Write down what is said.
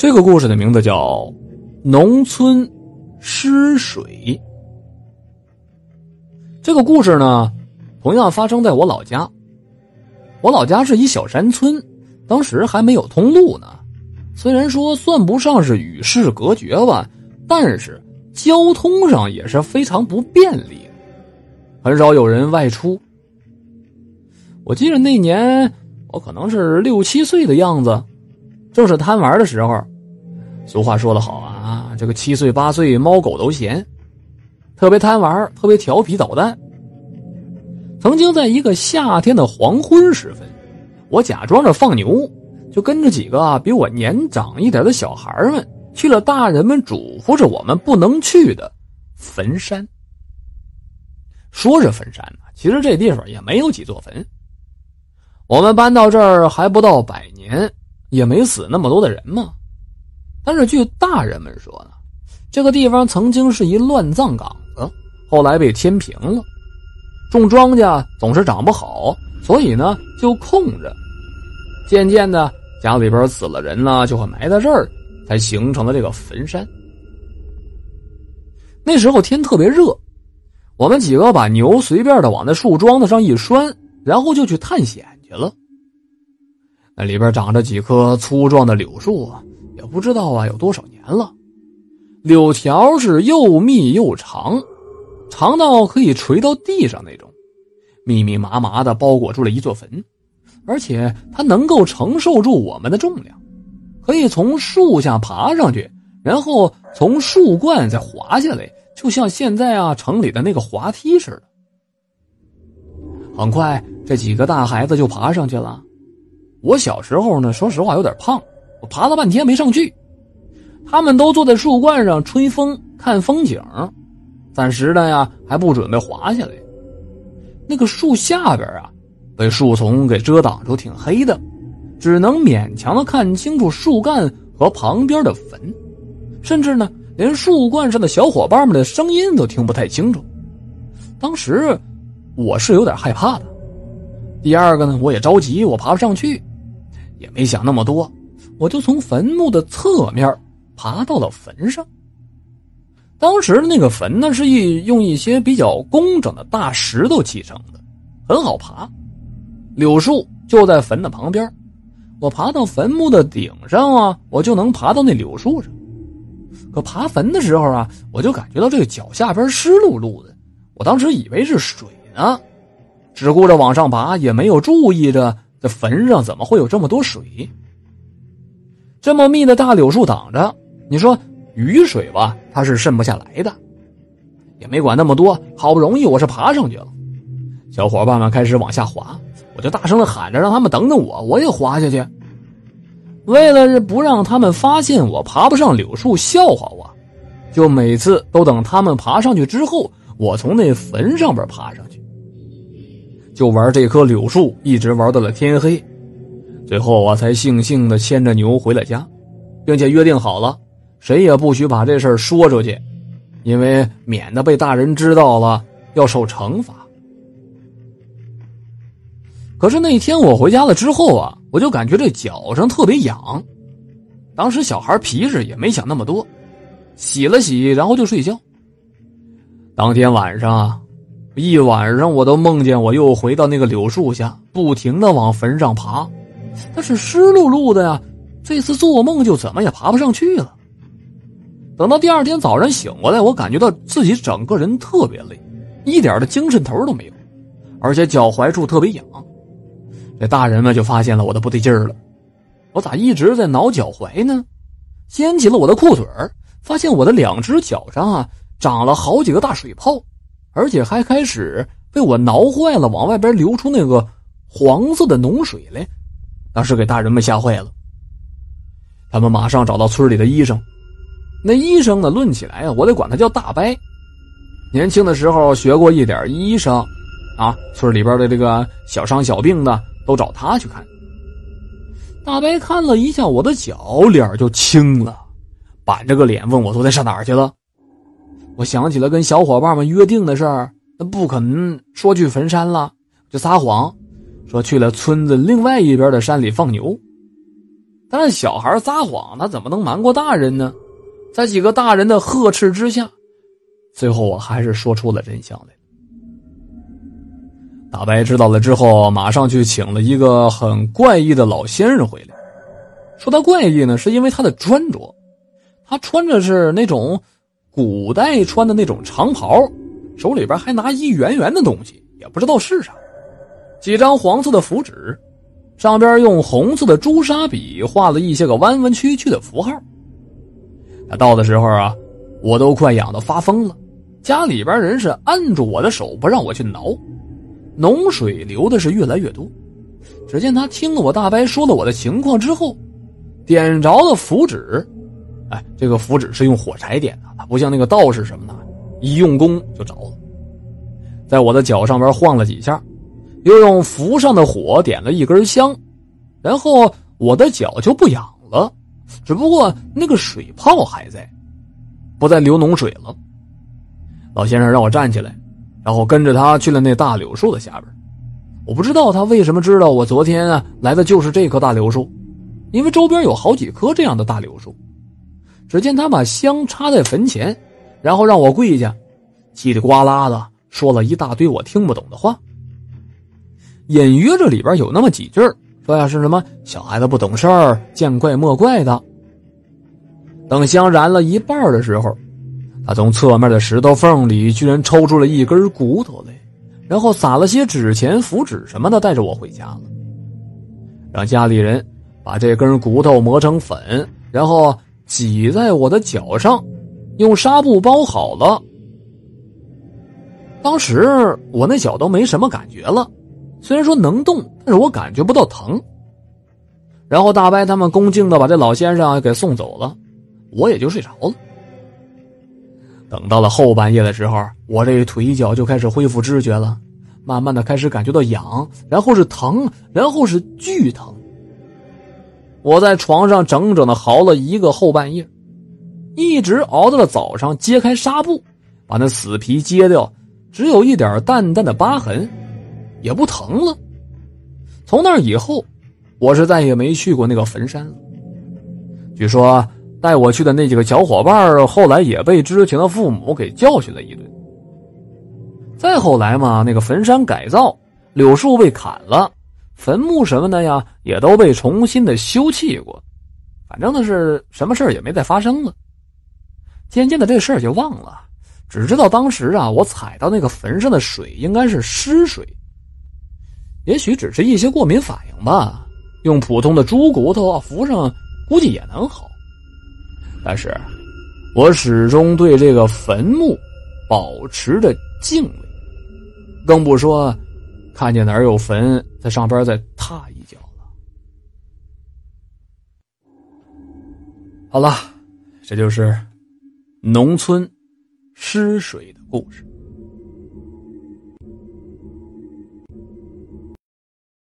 这个故事的名字叫《农村失水》。这个故事呢，同样发生在我老家。我老家是一小山村，当时还没有通路呢。虽然说算不上是与世隔绝吧，但是交通上也是非常不便利，很少有人外出。我记得那年我可能是六七岁的样子，正是贪玩的时候。俗话说得好啊，这个七岁八岁猫狗都嫌，特别贪玩，特别调皮捣蛋。曾经在一个夏天的黄昏时分，我假装着放牛，就跟着几个比我年长一点的小孩们去了大人们嘱咐着我们不能去的坟山。说是坟山呢，其实这地方也没有几座坟。我们搬到这儿还不到百年，也没死那么多的人嘛。但是据大人们说呢，这个地方曾经是一乱葬岗子，后来被填平了。种庄稼总是长不好，所以呢就空着。渐渐的，家里边死了人呢，就会埋在这儿，才形成了这个坟山。那时候天特别热，我们几个把牛随便的往那树桩子上一拴，然后就去探险去了。那里边长着几棵粗壮的柳树啊。也不知道啊，有多少年了。柳条是又密又长，长到可以垂到地上那种，密密麻麻的包裹住了一座坟，而且它能够承受住我们的重量，可以从树下爬上去，然后从树冠再滑下来，就像现在啊城里的那个滑梯似的。很快，这几个大孩子就爬上去了。我小时候呢，说实话有点胖。我爬了半天没上去，他们都坐在树冠上吹风看风景，暂时的呀还不准备滑下来。那个树下边啊，被树丛给遮挡住，挺黑的，只能勉强的看清楚树干和旁边的坟，甚至呢连树冠上的小伙伴们的声音都听不太清楚。当时我是有点害怕的。第二个呢，我也着急，我爬不上去，也没想那么多。我就从坟墓的侧面爬到了坟上。当时的那个坟呢，是一用一些比较工整的大石头砌成的，很好爬。柳树就在坟的旁边，我爬到坟墓的顶上啊，我就能爬到那柳树上。可爬坟的时候啊，我就感觉到这个脚下边湿漉漉的，我当时以为是水呢，只顾着往上爬，也没有注意着这坟上怎么会有这么多水。这么密的大柳树挡着，你说雨水吧，它是渗不下来的。也没管那么多，好不容易我是爬上去了。小伙伴们开始往下滑，我就大声的喊着让他们等等我，我也滑下去。为了不让他们发现我爬不上柳树笑话我，就每次都等他们爬上去之后，我从那坟上边爬上去，就玩这棵柳树，一直玩到了天黑。最后，我才悻悻的牵着牛回了家，并且约定好了，谁也不许把这事说出去，因为免得被大人知道了要受惩罚。可是那天我回家了之后啊，我就感觉这脚上特别痒，当时小孩皮实，也没想那么多，洗了洗，然后就睡觉。当天晚上啊，一晚上我都梦见我又回到那个柳树下，不停的往坟上爬。那是湿漉漉的呀，这次做梦就怎么也爬不上去了。等到第二天早上醒过来，我感觉到自己整个人特别累，一点的精神头都没有，而且脚踝处特别痒。这大人们就发现了我的不对劲儿了。我咋一直在挠脚踝呢？掀起了我的裤腿发现我的两只脚上啊长了好几个大水泡，而且还开始被我挠坏了，往外边流出那个黄色的脓水来。当时给大人们吓坏了，他们马上找到村里的医生。那医生呢，论起来啊，我得管他叫大伯。年轻的时候学过一点医生，啊，村里边的这个小伤小病的都找他去看。大伯看了一下我的脚，脸就青了，板着个脸问我昨天上哪儿去了。我想起了跟小伙伴们约定的事儿，那不肯说去坟山了，就撒谎。说去了村子另外一边的山里放牛。但是小孩撒谎，他怎么能瞒过大人呢？在几个大人的呵斥之下，最后我还是说出了真相来。大白知道了之后，马上去请了一个很怪异的老先生回来。说他怪异呢，是因为他的穿着，他穿着是那种古代穿的那种长袍，手里边还拿一圆圆的东西，也不知道是啥。几张黄色的符纸，上边用红色的朱砂笔画了一些个弯弯曲曲的符号。他到的时候啊，我都快痒的发疯了，家里边人是按住我的手不让我去挠。脓水流的是越来越多，只见他听了我大白说了我的情况之后，点着了符纸，哎，这个符纸是用火柴点的，它不像那个道士什么的，一用功就着了。在我的脚上边晃了几下，又用符上的火点了一根香，然后我的脚就不痒了，只不过那个水泡还在，不再流脓水了。老先生让我站起来。然后跟着他去了那大柳树的下边，我不知道他为什么知道我昨天啊来的就是这棵大柳树，因为周边有好几棵这样的大柳树。只见他把香插在坟前，然后让我跪下，叽里呱啦的说了一大堆我听不懂的话，隐约这里边有那么几句说呀是什么小孩子不懂事儿，见怪莫怪的。等香燃了一半的时候。他从侧面的石头缝里居然抽出了一根骨头来，然后撒了些纸钱、符纸什么的，带着我回家了。让家里人把这根骨头磨成粉，然后挤在我的脚上，用纱布包好了。当时我那脚都没什么感觉了，虽然说能动，但是我感觉不到疼。然后大白他们恭敬的把这老先生给送走了，我也就睡着了。等到了后半夜的时候，我这腿脚就开始恢复知觉了，慢慢的开始感觉到痒，然后是疼，然后是剧疼。我在床上整整的嚎了一个后半夜，一直熬到了早上，揭开纱布，把那死皮揭掉，只有一点淡淡的疤痕，也不疼了。从那以后，我是再也没去过那个坟山了。据说。带我去的那几个小伙伴后来也被知情的父母给教训了一顿。再后来嘛，那个坟山改造，柳树被砍了，坟墓什么的呀，也都被重新的修葺过。反正呢是什么事也没再发生了。渐渐的，这事儿就忘了，只知道当时啊，我踩到那个坟上的水应该是湿水，也许只是一些过敏反应吧。用普通的猪骨头啊敷上，估计也能好。但是，我始终对这个坟墓保持着敬畏，更不说看见哪儿有坟，在上边再踏一脚了。好了，这就是农村失水的故事。